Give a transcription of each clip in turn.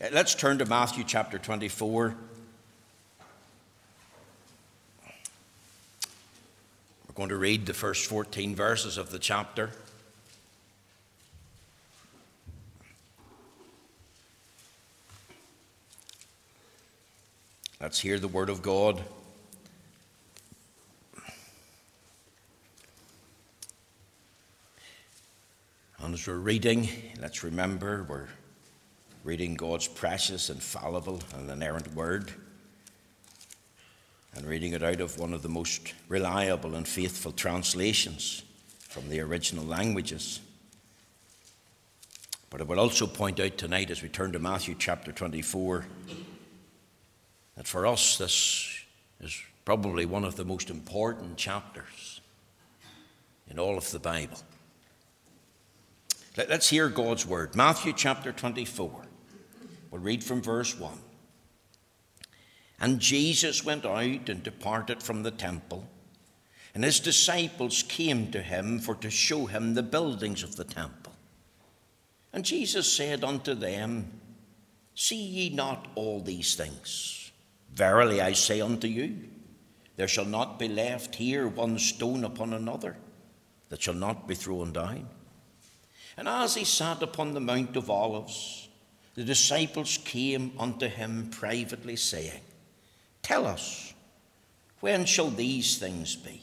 Let's turn to Matthew chapter 24. We're going to read the first 14 verses of the chapter. Let's hear the word of God. And as we're reading, let's remember we're reading God's precious, infallible, and inerrant word, and reading it out of one of the most reliable and faithful translations from the original languages. But I will also point out tonight, as we turn to Matthew chapter 24, that for us this is probably one of the most important chapters in all of the Bible. Let's hear God's word. Matthew chapter 24. We'll read from verse 1. And Jesus went out and departed from the temple, and his disciples came to him for to show him the buildings of the temple. And Jesus said unto them, See ye not all these things? Verily I say unto you, there shall not be left here one stone upon another that shall not be thrown down. And as he sat upon the Mount of Olives, the disciples came unto him privately, saying, Tell us, when shall these things be?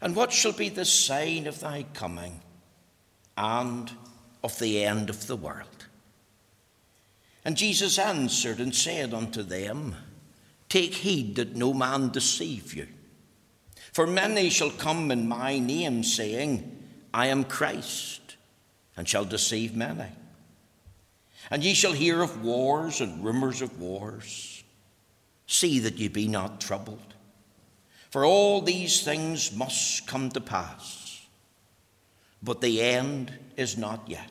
And what shall be the sign of thy coming and of the end of the world? And Jesus answered and said unto them, Take heed that no man deceive you. For many shall come in my name, saying, I am Christ and shall deceive many. And ye shall hear of wars and rumours of wars. See that ye be not troubled, for all these things must come to pass. But the end is not yet.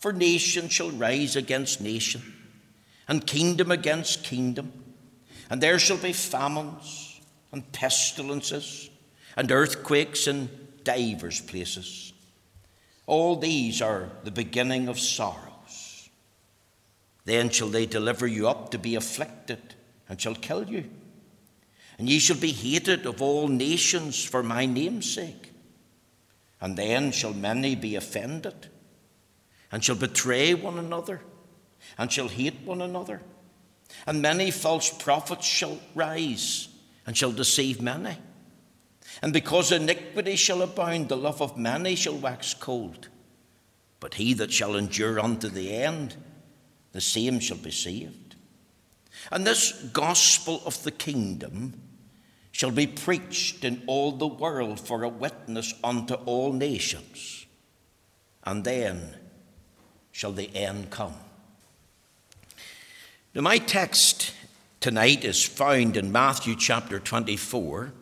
For nation shall rise against nation, and kingdom against kingdom, and there shall be famines and pestilences and earthquakes in divers places. All these are the beginning of sorrows. Then shall they deliver you up to be afflicted, and shall kill you. And ye shall be hated of all nations for my name's sake. And then shall many be offended, and shall betray one another, and shall hate one another. And many false prophets shall rise, and shall deceive many. And because iniquity shall abound, the love of many shall wax cold. But he that shall endure unto the end, the same shall be saved. And this gospel of the kingdom shall be preached in all the world for a witness unto all nations. And then shall the end come. Now, my text tonight is found in Matthew chapter 24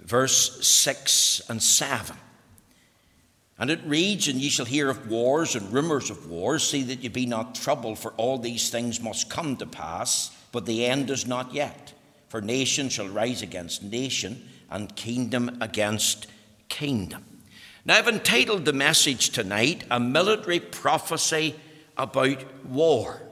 verse 6 and 7. And it reads, And ye shall hear of wars and rumours of wars. See that ye be not troubled, for all these things must come to pass, but the end is not yet. For nation shall rise against nation, and kingdom against kingdom. Now, I've entitled the message tonight, A Military Prophecy About War.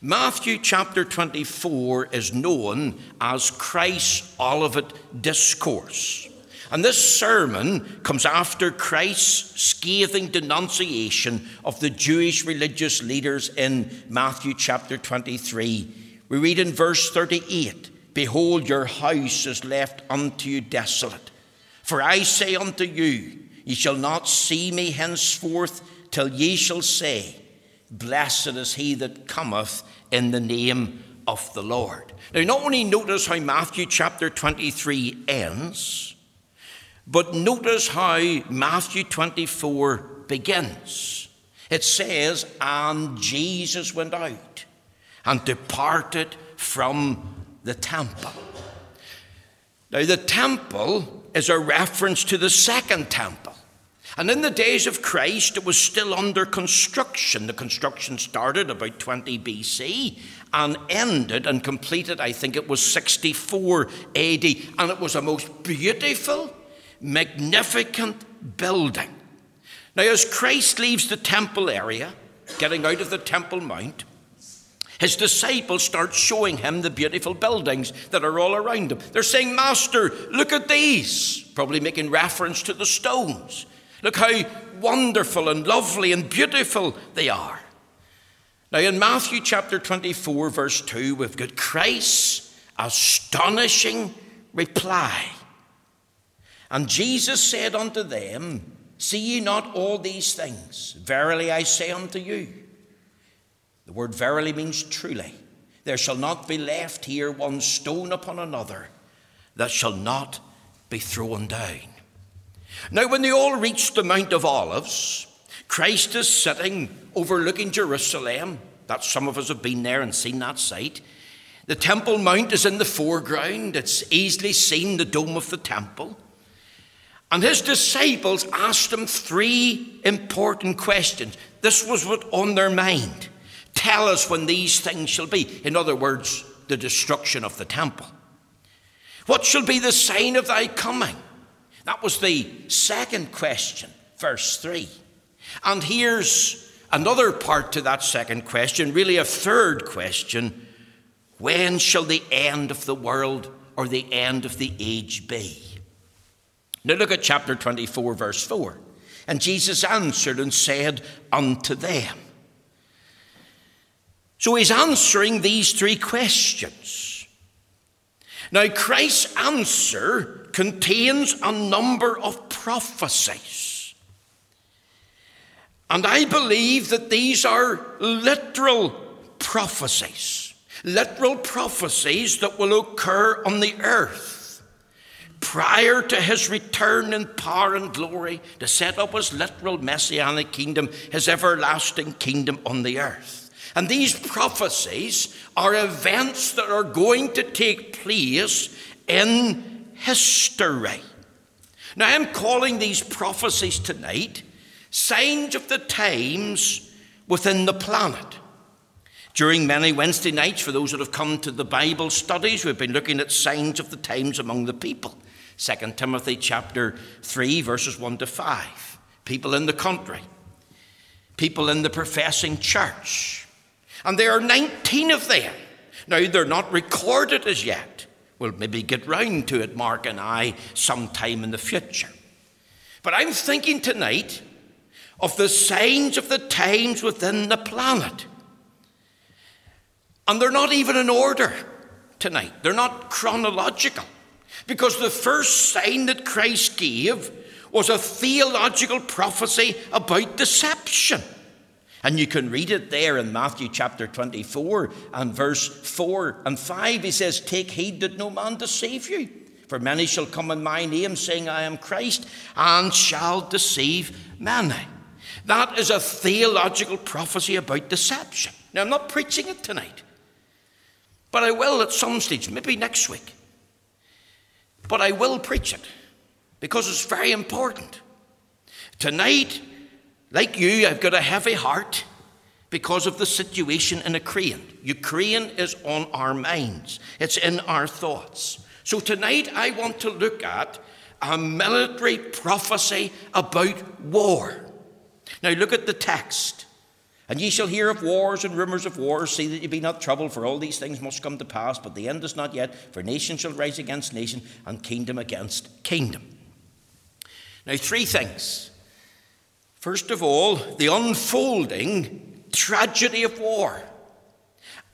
Matthew chapter 24 is known as Christ's Olivet Discourse. And this sermon comes after Christ's scathing denunciation of the Jewish religious leaders in Matthew chapter 23. We read in verse 38 Behold, your house is left unto you desolate. For I say unto you, ye shall not see me henceforth till ye shall say, Blessed is he that cometh in the name of the Lord. Now, not only notice how Matthew chapter 23 ends, but notice how Matthew 24 begins. It says, And Jesus went out and departed from the temple. Now, the temple is a reference to the second temple. And in the days of Christ, it was still under construction. The construction started about 20 BC and ended and completed, I think it was 64 AD. And it was a most beautiful, magnificent building. Now, as Christ leaves the temple area getting out of the Temple Mount, his disciples start showing him the beautiful buildings that are all around him. They're saying, Master, look at these, probably making reference to the stones. Look how wonderful and lovely and beautiful they are. Now, in Matthew chapter 24, verse 2, we've got Christ's astonishing reply. And Jesus said unto them, See ye not all these things? Verily I say unto you. The word verily means truly. There shall not be left here one stone upon another that shall not be thrown down. Now, when they all reached the Mount of Olives, Christ is sitting overlooking Jerusalem. That some of us have been there and seen that sight. The Temple Mount is in the foreground. It's easily seen the dome of the temple. And his disciples asked him three important questions. This was what on their mind. Tell us when these things shall be. In other words, the destruction of the temple. What shall be the sign of thy coming? That was the second question, verse 3. And here's another part to that second question, really a third question. When shall the end of the world or the end of the age be? Now look at chapter 24, verse 4. And Jesus answered and said unto them. So he's answering these three questions. Now, Christ's answer contains a number of prophecies. And I believe that these are literal prophecies, literal prophecies that will occur on the earth prior to his return in power and glory to set up his literal messianic kingdom, his everlasting kingdom on the earth. And these prophecies are events that are going to take place in history. Now, I'm calling these prophecies tonight signs of the times within the planet. During many Wednesday nights, for those that have come to the Bible studies, we've been looking at signs of the times among the people. 2 Timothy chapter 3, verses 1 to 5. People in the country, people in the professing church. And there are 19 of them. Now, they're not recorded as yet. We'll maybe get round to it, Mark and I, sometime in the future. But I'm thinking tonight of the signs of the times within the planet. And they're not even in order tonight, they're not chronological. Because the first sign that Christ gave was a theological prophecy about deception. And you can read it there in Matthew chapter 24 and verse 4 and 5. He says, Take heed that no man deceive you. For many shall come in my name, saying, I am Christ, and shall deceive many. That is a theological prophecy about deception. Now, I'm not preaching it tonight, but I will at some stage, maybe next week. But I will preach it because it's very important. Tonight, like you, I've got a heavy heart because of the situation in Ukraine. Ukraine is on our minds, it's in our thoughts. So tonight, I want to look at a military prophecy about war. Now, look at the text. And ye shall hear of wars and rumours of wars. See that ye be not troubled, for all these things must come to pass, but the end is not yet. For nation shall rise against nation, and kingdom against kingdom. Now, three things. First of all, the unfolding tragedy of war.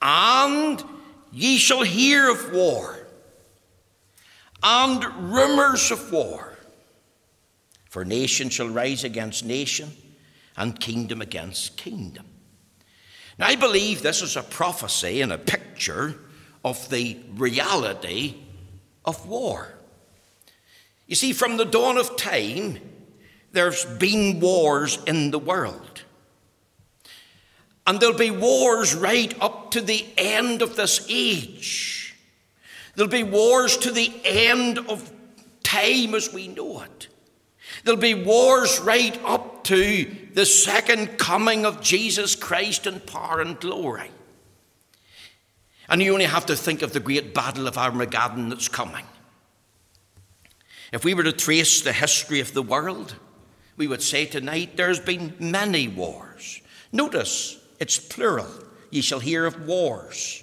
And ye shall hear of war, and rumours of war. For nation shall rise against nation and kingdom against kingdom. Now, I believe this is a prophecy and a picture of the reality of war. You see, from the dawn of time, there's been wars in the world. And there'll be wars right up to the end of this age. There'll be wars to the end of time as we know it. There'll be wars right up to the second coming of Jesus Christ in power and glory. And you only have to think of the great battle of Armageddon that's coming. If we were to trace the history of the world, we would say tonight there's been many wars. Notice it's plural. Ye shall hear of wars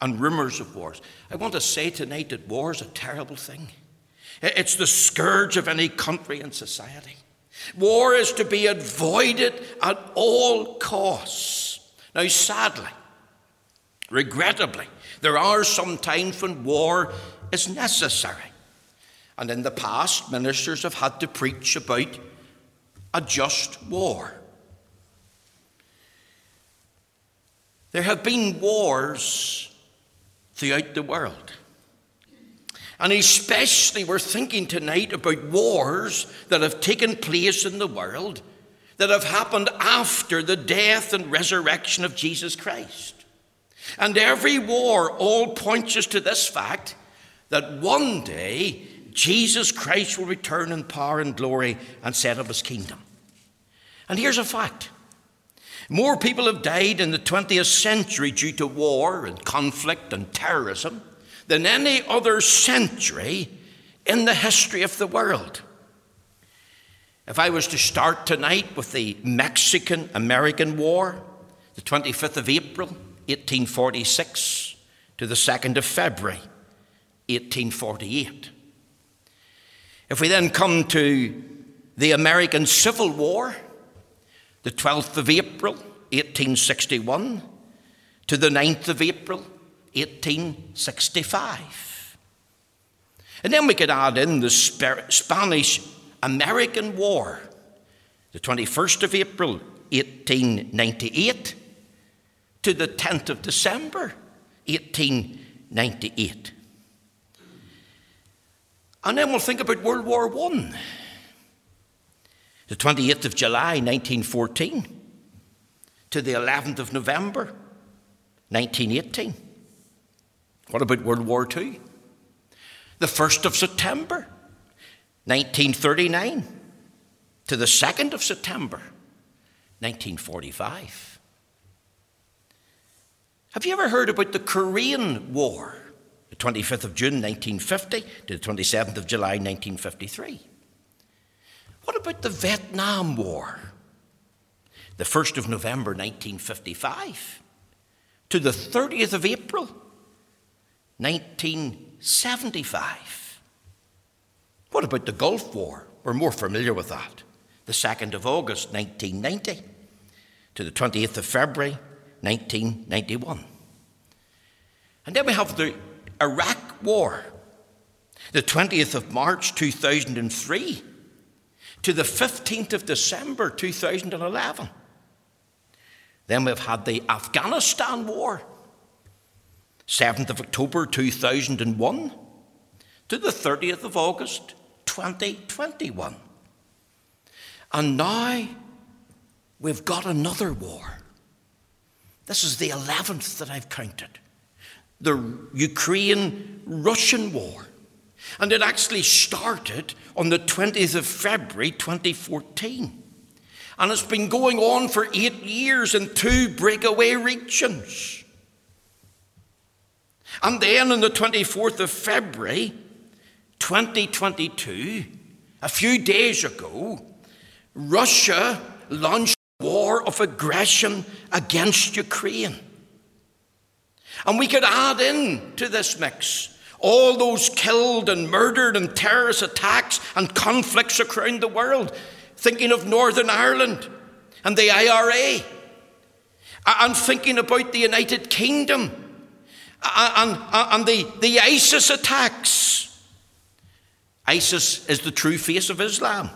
and rumors of wars. I want to say tonight that war is a terrible thing. It's the scourge of any country and society. War is to be avoided at all costs. Now, sadly, regrettably, there are some times when war is necessary. And in the past, ministers have had to preach about a just war. There have been wars throughout the world. And especially, we're thinking tonight about wars that have taken place in the world that have happened after the death and resurrection of Jesus Christ. And every war all points us to this fact that one day Jesus Christ will return in power and glory and set up his kingdom. And here's a fact more people have died in the 20th century due to war and conflict and terrorism than any other century in the history of the world. If I was to start tonight with the Mexican American War, the 25th of April, 1846, to the 2nd of February, 1848. If we then come to the American Civil War, the 12th of April, 1861, to the 9th of April, 1865. And then we could add in the Spanish American War, the 21st of April, 1898, to the 10th of December, 1898. And then we'll think about World War I, the 28th of July, 1914, to the 11th of November, 1918. What about World War II? The 1st of September, 1939, to the 2nd of September, 1945. Have you ever heard about the Korean War? The 25th of June 1950 to the 27th of July 1953. What about the Vietnam War? The 1st of November 1955 to the 30th of April 1975. What about the Gulf War? We're more familiar with that. The 2nd of August 1990 to the 20th of February 1991. And then we have the Iraq War, the 20th of March 2003 to the 15th of December 2011. Then we've had the Afghanistan War, 7th of October 2001 to the 30th of August 2021. And now we've got another war. This is the 11th that I've counted the Ukraine Russian War. And it actually started on the 20th of February 2014. And it's been going on for eight years in two breakaway regions. And then on the 24th of February 2022, a few days ago, Russia launched a war of aggression against Ukraine. And we could add in to this mix all those killed and murdered and terrorist attacks and conflicts around the world, thinking of Northern Ireland and the IRA, and thinking about the United Kingdom and, and the, the ISIS attacks. ISIS is the true face of Islam.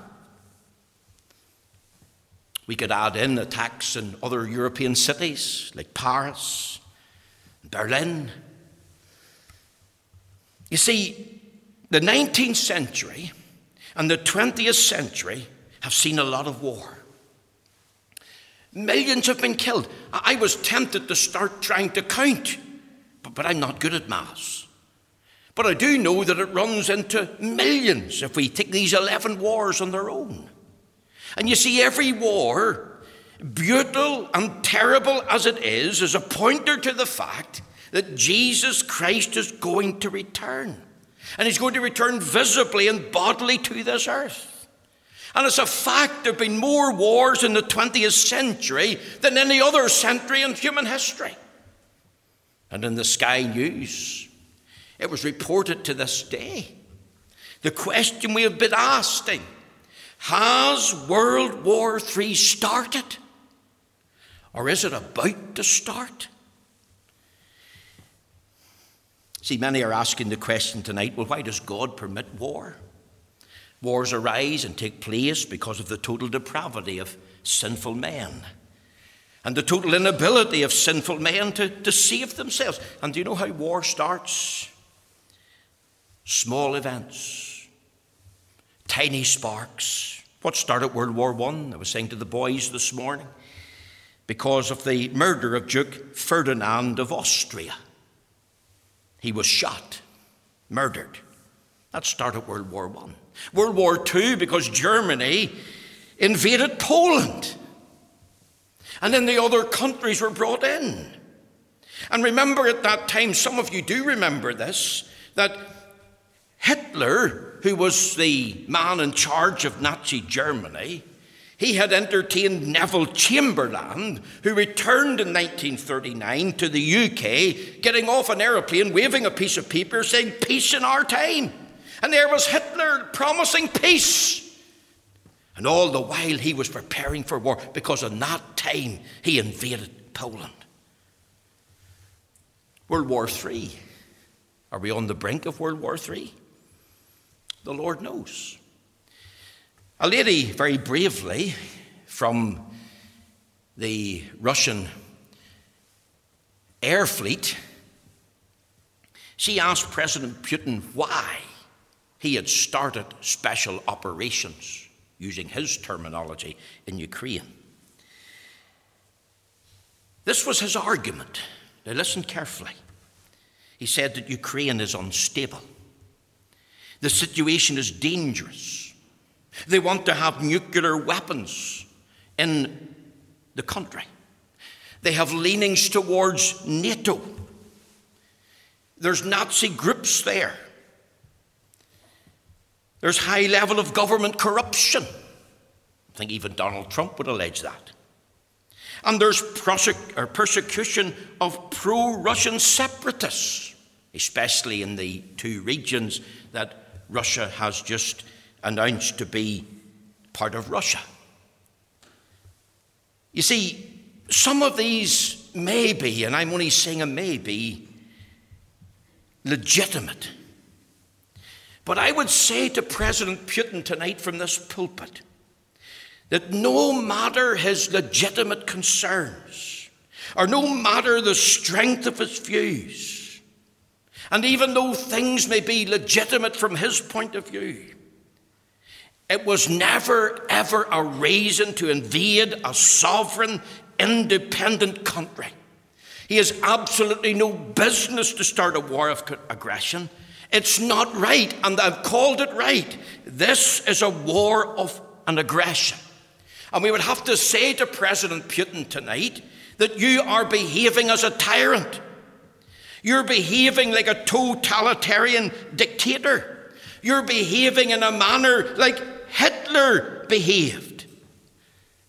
We could add in attacks in other European cities like Paris, Berlin. You see, the 19th century and the 20th century have seen a lot of war. Millions have been killed. I was tempted to start trying to count, but, I'm not good at maths. But I do know that it runs into millions if we take these 11 wars on their own. And you see, every war brutal and terrible as it is, is a pointer to the fact that Jesus Christ is going to return. And he's going to return visibly and bodily to this earth. And it's a fact there have been more wars in the 20th century than any other century in human history. And in the Sky News, it was reported to this day. The question we have been asking has World War III started? Or is it about to start? See, many are asking the question tonight well, why does God permit war? Wars arise and take place because of the total depravity of sinful men and the total inability of sinful men to, to save themselves. And do you know how war starts? Small events, tiny sparks. What started World War I? I was saying to the boys this morning, because of the murder of Duke Ferdinand of Austria. He was shot, murdered. That started World War I. World War II, because Germany invaded Poland. And then the other countries were brought in. And remember at that time, some of you do remember this, that Hitler, who was the man in charge of Nazi Germany, he had entertained Neville Chamberlain, who returned in 1939 to the UK, getting off an aeroplane, waving a piece of paper saying, Peace in our time. And there was Hitler promising peace. And all the while he was preparing for war because in that time he invaded Poland. World War III. Are we on the brink of World War III? The Lord knows. A lady, very bravely, from the Russian Aeroflot, she asked President Putin why he had started special operations, using his terminology, in Ukraine. This was his argument. Now, listen carefully. He said that Ukraine is unstable, the situation is dangerous. They want to have nuclear weapons in the country. They have leanings towards NATO. There's Nazi groups there. There's high level of government corruption. I think even Donald Trump would allege that. And there's persecution of pro Russian separatists, especially in the two regions that Russia has just announced to be part of Russia. You see, some of these may be, and I'm only saying a may be, legitimate. But I would say to President Putin tonight from this pulpit that no matter his legitimate concerns, or no matter the strength of his views, and even though things may be legitimate from his point of view, it was never, ever a reason to invade a sovereign, independent country. He has absolutely no business to start a war of aggression. It's not right, and I've called it right. This is a war of an aggression. And we would have to say to President Putin tonight that you are behaving as a tyrant. You're behaving like a totalitarian dictator. You're behaving in a manner like Hitler behaved.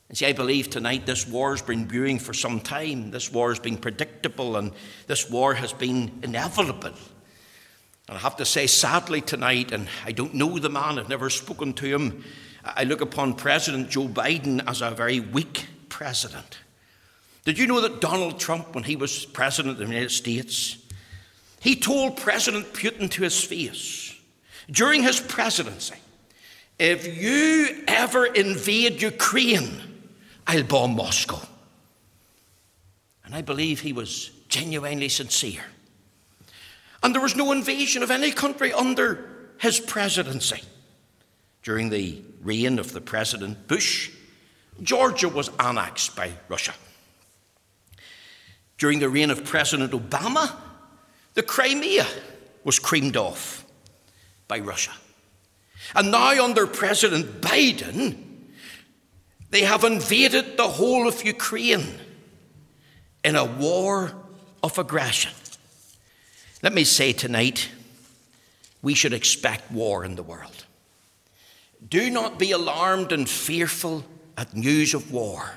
And see, I believe tonight this war has been brewing for some time. This war has been predictable and this war has been inevitable. And I have to say, sadly, tonight, and I don't know the man, I've never spoken to him, I look upon President Joe Biden as a very weak president. Did you know that Donald Trump, when he was president of the United States, he told President Putin to his face during his presidency if you ever invade Ukraine, I'll bomb Moscow. And I believe he was genuinely sincere. And there was no invasion of any country under his presidency. During the reign of the President Bush, Georgia was annexed by Russia. During the reign of President Obama, the Crimea was creamed off by Russia. And now, under President Biden, they have invaded the whole of Ukraine in a war of aggression. Let me say tonight, we should expect war in the world. Do not be alarmed and fearful at news of war.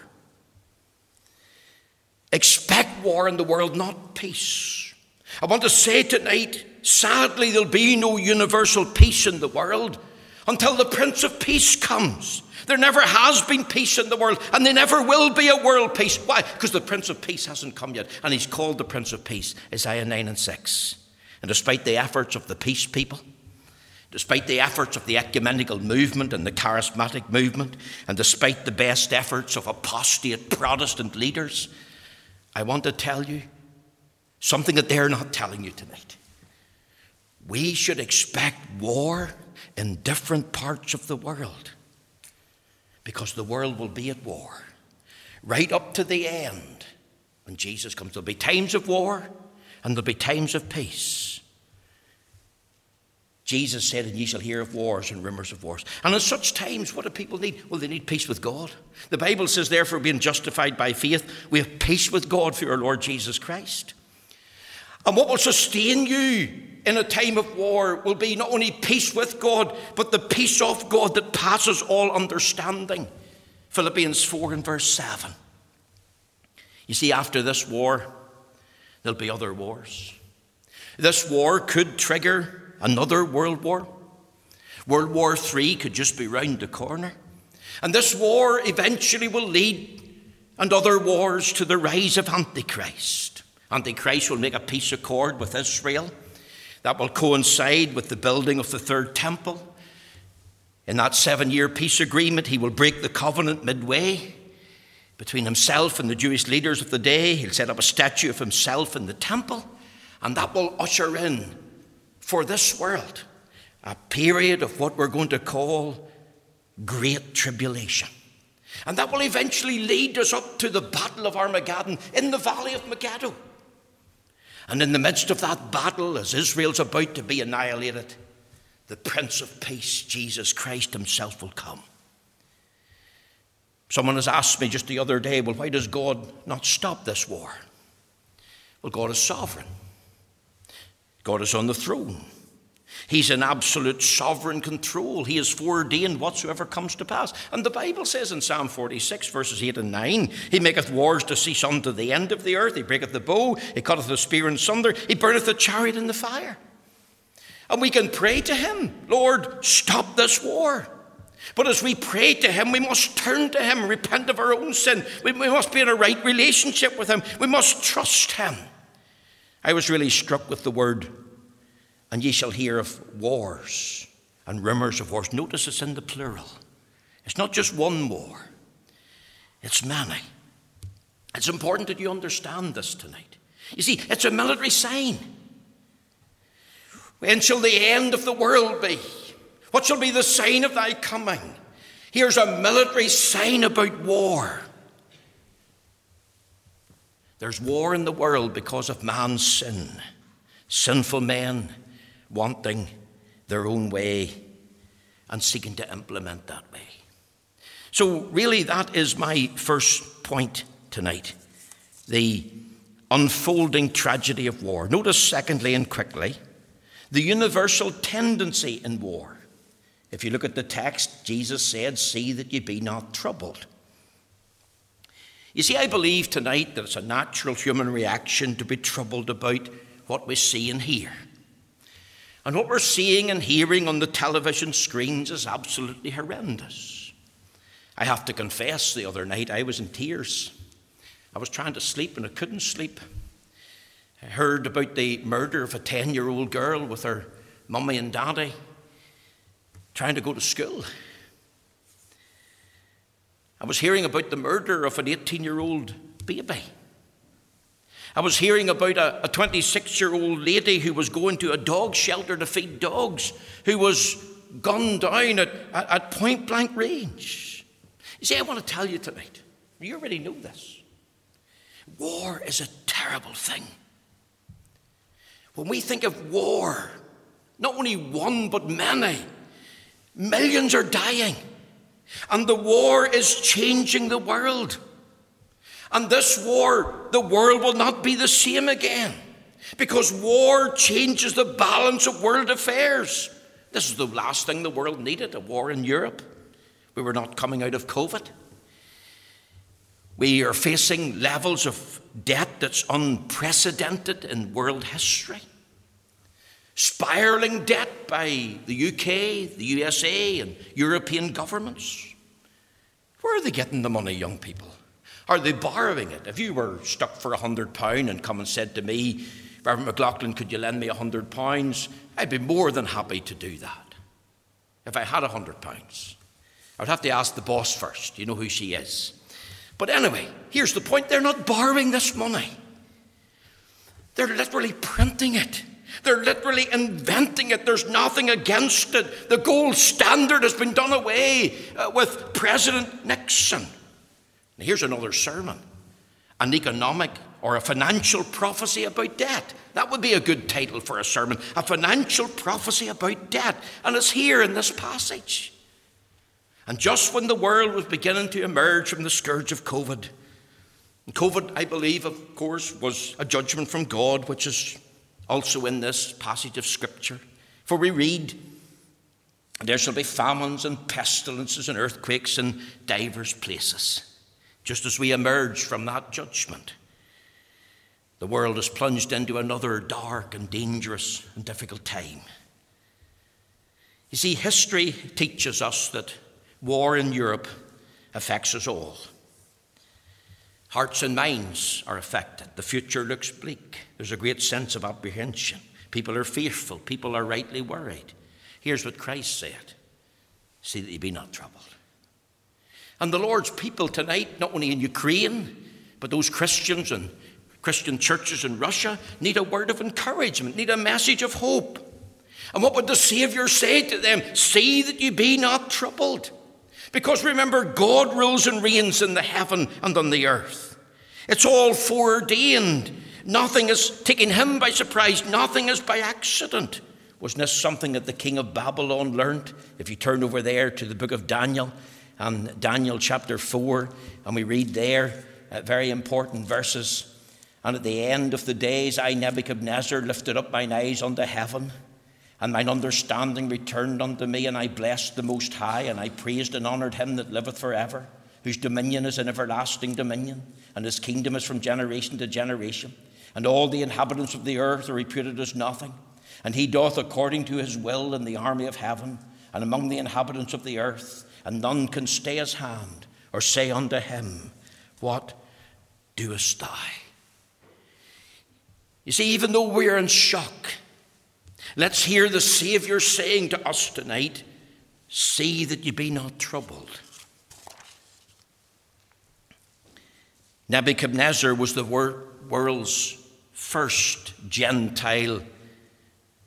Expect war in the world, not peace. I want to say tonight sadly, there'll be no universal peace in the world until the Prince of Peace comes. There never has been peace in the world, and there never will be a world peace. Why? Because the Prince of Peace hasn't come yet, and he's called the Prince of Peace, Isaiah 9 and 6. And despite the efforts of the peace people, despite the efforts of the ecumenical movement and the charismatic movement, and despite the best efforts of apostate Protestant leaders, I want to tell you something that they're not telling you tonight. We should expect war in different parts of the world because the world will be at war right up to the end when Jesus comes. There'll be times of war and there'll be times of peace. Jesus said, And ye shall hear of wars and rumors of wars. And in such times, what do people need? Well, they need peace with God. The Bible says, therefore, being justified by faith, we have peace with God through our Lord Jesus Christ. And what will sustain you in a time of war will be not only peace with God, but the peace of God that passes all understanding. Philippians 4 and verse 7. You see, after this war, there'll be other wars. This war could trigger another world war. World War III could just be round the corner. And this war eventually will lead, and other wars, to the rise of Antichrist. Antichrist will make a peace accord with Israel that will coincide with the building of the third temple. In that seven year peace agreement, he will break the covenant midway between himself and the Jewish leaders of the day. He'll set up a statue of himself in the temple, and that will usher in for this world a period of what we're going to call great tribulation. And that will eventually lead us up to the Battle of Armageddon in the Valley of Megiddo. And in the midst of that battle, as Israel's about to be annihilated, the Prince of Peace, Jesus Christ Himself, will come. Someone has asked me just the other day, well, why does God not stop this war? Well, God is sovereign, God is on the throne. He's in absolute sovereign control. He has foreordained whatsoever comes to pass. And the Bible says in Psalm 46, verses 8 and 9, He maketh wars to cease unto the end of the earth. He breaketh the bow. He cutteth the spear in sunder. He burneth the chariot in the fire. And we can pray to Him, Lord, stop this war. But as we pray to Him, we must turn to Him, repent of our own sin. We, we must be in a right relationship with Him. We must trust Him. I was really struck with the word and ye shall hear of wars and rumours of wars. Notice it's in the plural. It's not just one war, it's many. It's important that you understand this tonight. You see, it's a military sign. When shall the end of the world be? What shall be the sign of thy coming? Here's a military sign about war. There's war in the world because of man's sin. Sinful men wanting their own way and seeking to implement that way. So, really, that is my first point tonight the unfolding tragedy of war. Notice, secondly and quickly, the universal tendency in war. If you look at the text, Jesus said, See that you be not troubled. You see, I believe tonight that it's a natural human reaction to be troubled about what we see and hear. And what we're seeing and hearing on the television screens is absolutely horrendous. I have to confess, the other night I was in tears. I was trying to sleep and I couldn't sleep. I heard about the murder of a 10 year old girl with her mummy and daddy trying to go to school. I was hearing about the murder of an 18 year old baby. I was hearing about a 26 year old lady who was going to a dog shelter to feed dogs, who was gunned down at, at point blank range. You see, I want to tell you tonight, you already know this. War is a terrible thing. When we think of war, not only one, but many, millions are dying. And the war is changing the world. And this war, the world will not be the same again. Because war changes the balance of world affairs. This is the last thing the world needed a war in Europe. We were not coming out of COVID. We are facing levels of debt that's unprecedented in world history. Spiraling debt by the UK, the USA, and European governments. Where are they getting the money, young people? Are they borrowing it? If you were stuck for a hundred pound and come and said to me, Reverend McLaughlin, could you lend me a hundred pounds? I'd be more than happy to do that. If I had a hundred pounds, I would have to ask the boss first. You know who she is. But anyway, here's the point they're not borrowing this money, they're literally printing it. They're literally inventing it. There's nothing against it. The gold standard has been done away uh, with President Nixon. And here's another sermon an economic or a financial prophecy about debt. That would be a good title for a sermon. A financial prophecy about debt. And it's here in this passage. And just when the world was beginning to emerge from the scourge of COVID, COVID, I believe, of course, was a judgment from God, which is also in this passage of Scripture. For we read, There shall be famines and pestilences and earthquakes in divers places. Just as we emerge from that judgment, the world is plunged into another dark and dangerous and difficult time. You see, history teaches us that war in Europe affects us all. Hearts and minds are affected. The future looks bleak. There's a great sense of apprehension. People are fearful. People are rightly worried. Here's what Christ said See that ye be not troubled. And the Lord's people tonight, not only in Ukraine, but those Christians and Christian churches in Russia, need a word of encouragement, need a message of hope. And what would the Savior say to them? See that you be not troubled. Because remember, God rules and reigns in the heaven and on the earth. It's all foreordained. Nothing is taking him by surprise, nothing is by accident. Wasn't this something that the king of Babylon learned? If you turn over there to the book of Daniel, and Daniel chapter 4, and we read there uh, very important verses. And at the end of the days, I, Nebuchadnezzar, lifted up mine eyes unto heaven and mine understanding returned unto me, and I blessed the Most High, and I praised and honoured him that liveth for ever, whose dominion is an everlasting dominion, and his kingdom is from generation to generation. And all the inhabitants of the earth are reputed as nothing. And he doth according to his will in the army of heaven, and among the inhabitants of the earth, and none can stay his hand, or say unto him, What doest thou? You see, even though we are in shock, Let's hear the Saviour saying to us tonight See that you be not troubled. Nebuchadnezzar was the world's first Gentile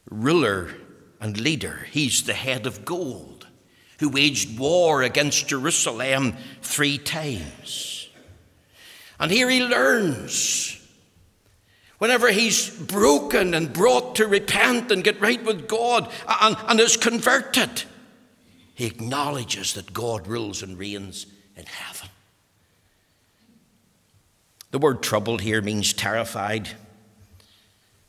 ruler and leader. He's the head of gold who waged war against Jerusalem three times. And here he learns Whenever he's broken and brought to repent and get right with God and, and is converted, he acknowledges that God rules and reigns in heaven. The word troubled here means terrified.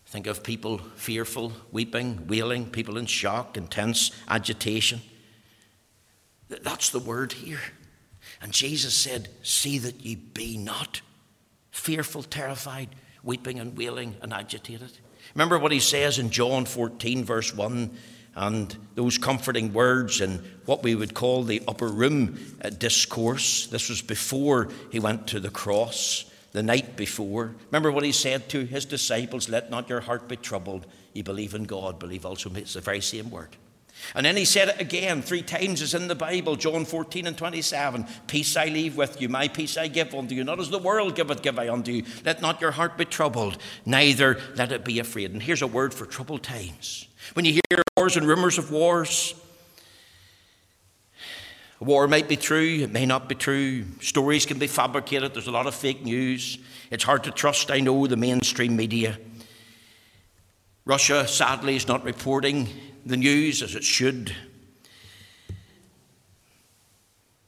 Think of people fearful, weeping, wailing, people in shock, intense agitation. That's the word here. And Jesus said, See that ye be not fearful, terrified, weeping and wailing and agitated. Remember what he says in John 14, verse 1, and those comforting words in what we would call the upper room uh, discourse. This was before he went to the cross, the night before. Remember what he said to his disciples Let not your heart be troubled. You believe in God, believe also. It's the very same word. And then he said it again three times, as in the Bible, John 14 and 27. Peace I leave with you, my peace I give unto you. Not as the world giveth, give I unto you. Let not your heart be troubled, neither let it be afraid. And here's a word for troubled times. When you hear wars and rumors of wars, a war might be true, it may not be true. Stories can be fabricated, there's a lot of fake news. It's hard to trust, I know, the mainstream media. Russia, sadly, is not reporting the news as it should.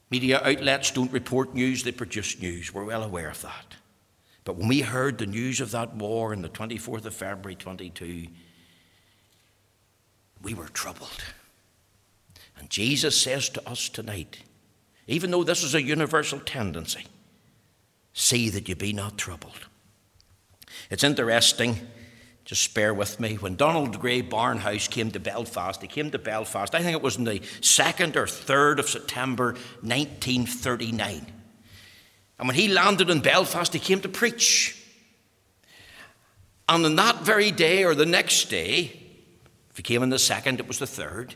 Media outlets don't report news, they produce news. We're well aware of that. But when we heard the news of that war on the 24th of February 22, we were troubled. And Jesus says to us tonight, even though this is a universal tendency, see that you be not troubled. It's interesting, just bear with me, when Donald Grey Barnhouse came to Belfast, he came to Belfast, I think it was in the 2nd or 3rd of September 1939. And when he landed in Belfast, he came to preach. And on that very day or the next day, if he came on the second, it was the third,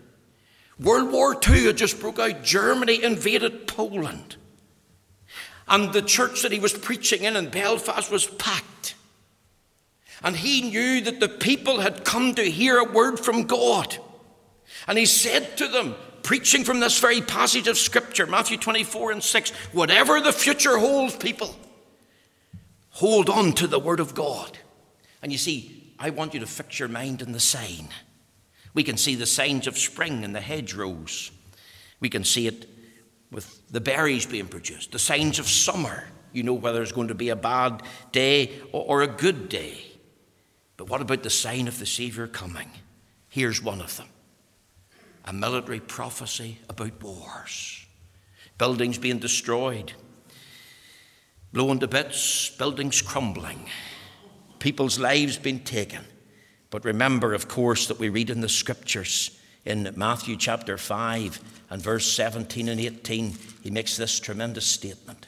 World War II had just broke out. Germany invaded Poland. And the church that he was preaching in in Belfast was packed. And he knew that the people had come to hear a word from God. And he said to them, preaching from this very passage of Scripture, Matthew 24 and 6, whatever the future holds, people, hold on to the Word of God. And you see, I want you to fix your mind on the sign. We can see the signs of spring in the hedgerows. We can see it with the berries being produced, the signs of summer. You know whether it's going to be a bad day or a good day. But what about the sign of the Saviour coming? Here's one of them a military prophecy about wars, buildings being destroyed, blown to bits, buildings crumbling people's lives being taken. But remember, of course, that we read in the scriptures in Matthew chapter 5 and verse 17 and 18, he makes this tremendous statement.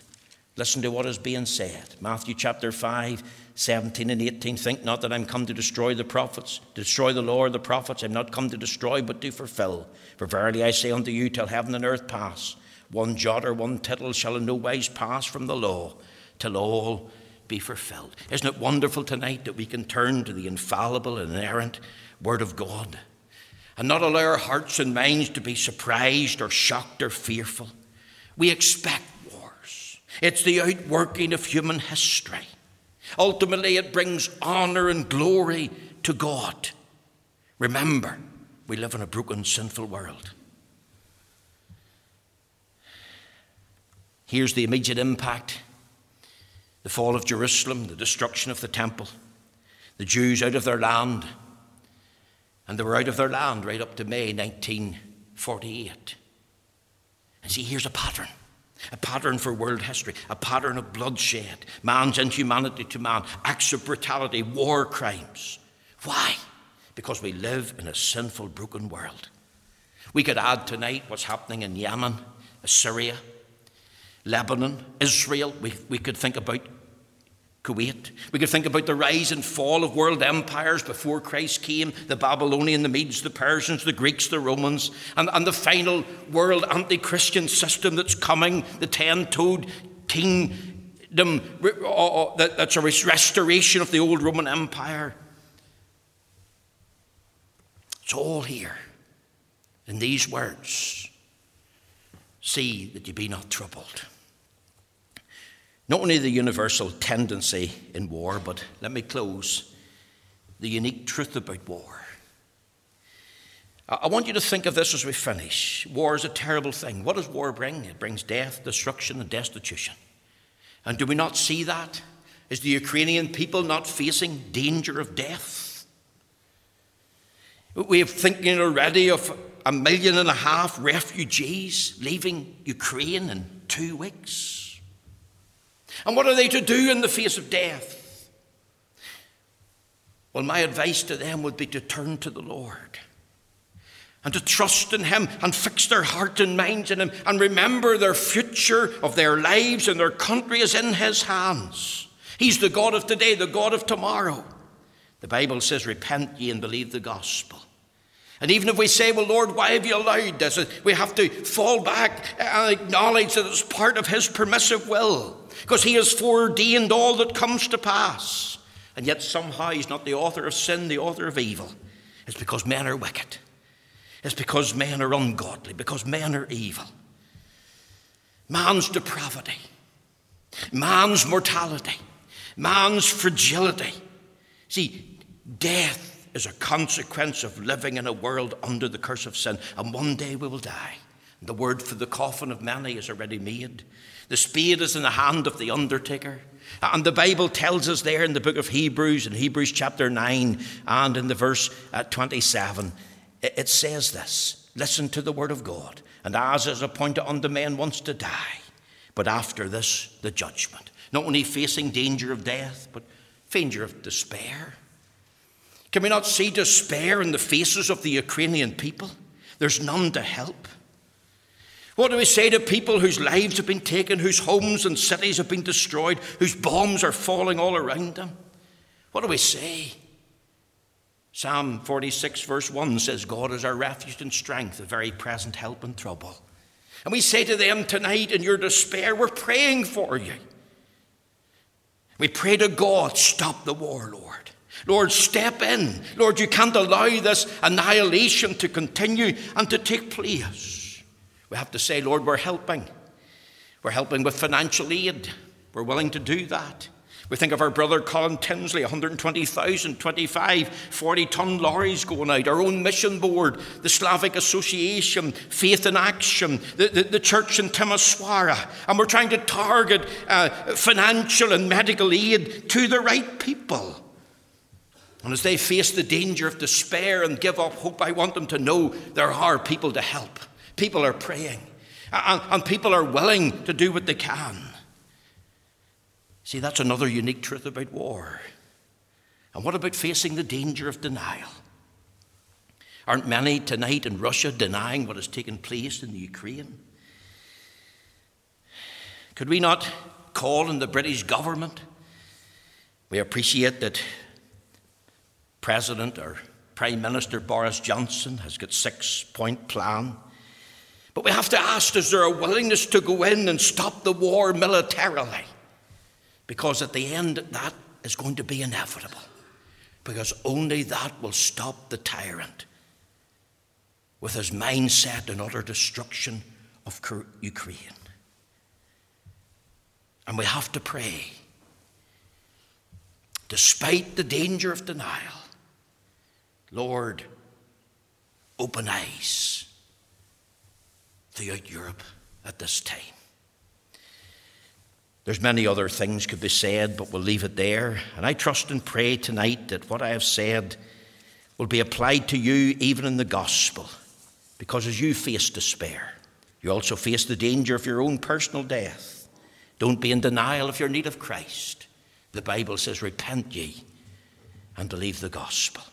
Listen to what is being said. Matthew chapter 5, 17 and 18. Think not that I'm come to destroy the prophets, destroy the law or the prophets. I'm not come to destroy, but to fulfill. For verily I say unto you, till heaven and earth pass, one jot or one tittle shall in no wise pass from the law, till all be fulfilled. Isn't it wonderful tonight that we can turn to the infallible and inerrant Word of God and not allow our hearts and minds to be surprised or shocked or fearful? We expect wars, it's the outworking of human history. Ultimately, it brings honour and glory to God. Remember, we live in a broken, sinful world. Here's the immediate impact the fall of Jerusalem, the destruction of the temple, the Jews out of their land. And they were out of their land right up to May 1948. And see, here's a pattern a pattern for world history, a pattern of bloodshed, man's inhumanity to man, acts of brutality, war crimes. Why? Because we live in a sinful, broken world. We could add tonight what's happening in Yemen, Syria, Lebanon, Israel. We, we could think about Kuwait. We could think about the rise and fall of world empires before Christ came the Babylonian, the Medes, the Persians, the Greeks, the Romans, and, and the final world anti Christian system that's coming, the ten toed kingdom uh, uh, that's a restoration of the old Roman Empire. It's all here in these words. See that you be not troubled. Not only the universal tendency in war, but let me close the unique truth about war. I want you to think of this as we finish. War is a terrible thing. What does war bring? It brings death, destruction, and destitution. And do we not see that? Is the Ukrainian people not facing danger of death? We are thinking already of a million and a half refugees leaving Ukraine in two weeks. And what are they to do in the face of death? Well, my advice to them would be to turn to the Lord and to trust in Him and fix their heart and minds in Him and remember their future of their lives and their country is in His hands. He's the God of today, the God of tomorrow. The Bible says, Repent ye and believe the gospel. And even if we say, Well, Lord, why have you allowed this? We have to fall back and acknowledge that it's part of His permissive will because he has foreordained all that comes to pass. And yet somehow he's not the author of sin, the author of evil. It's because men are wicked. It's because men are ungodly, because men are evil. Man's depravity, man's mortality, man's fragility. See, death is a consequence of living in a world under the curse of sin, and one day we will die. The word for the coffin of many is already made. The spade is in the hand of the undertaker. And the Bible tells us there in the book of Hebrews, in Hebrews chapter 9 and in the verse uh, 27, it says this listen to the word of God. And as is appointed unto men once to die, but after this, the judgment. Not only facing danger of death, but danger of despair. Can we not see despair in the faces of the Ukrainian people? There's none to help. What do we say to people whose lives have been taken, whose homes and cities have been destroyed, whose bombs are falling all around them? What do we say? Psalm 46, verse 1 says, God is our refuge and strength, a very present help in trouble. And we say to them tonight, in your despair, we're praying for you. We pray to God, stop the war, Lord. Lord, step in. Lord, you can't allow this annihilation to continue and to take place. We have to say, Lord, we're helping. We're helping with financial aid. We're willing to do that. We think of our brother Colin Tinsley, 120,000, 25, 40 ton lorries going out, our own mission board, the Slavic Association, Faith in Action, the, the, the church in Timisoara. And we're trying to target uh, financial and medical aid to the right people. And as they face the danger of despair and give up hope, I want them to know there are people to help. People are praying, and, and people are willing to do what they can. See, that's another unique truth about war. And what about facing the danger of denial? Aren't many tonight in Russia denying what has taken place in the Ukraine? Could we not call on the British government? We appreciate that President or Prime Minister Boris Johnson has got six point plan. But we have to ask is there a willingness to go in and stop the war militarily? Because at the end, that is going to be inevitable. Because only that will stop the tyrant with his mindset and utter destruction of Ukraine. And we have to pray, despite the danger of denial, Lord, open eyes throughout Europe at this time. There's many other things could be said, but we'll leave it there. And I trust and pray tonight that what I have said will be applied to you even in the gospel. Because as you face despair, you also face the danger of your own personal death. Don't be in denial of your need of Christ. The Bible says, Repent ye and believe the gospel.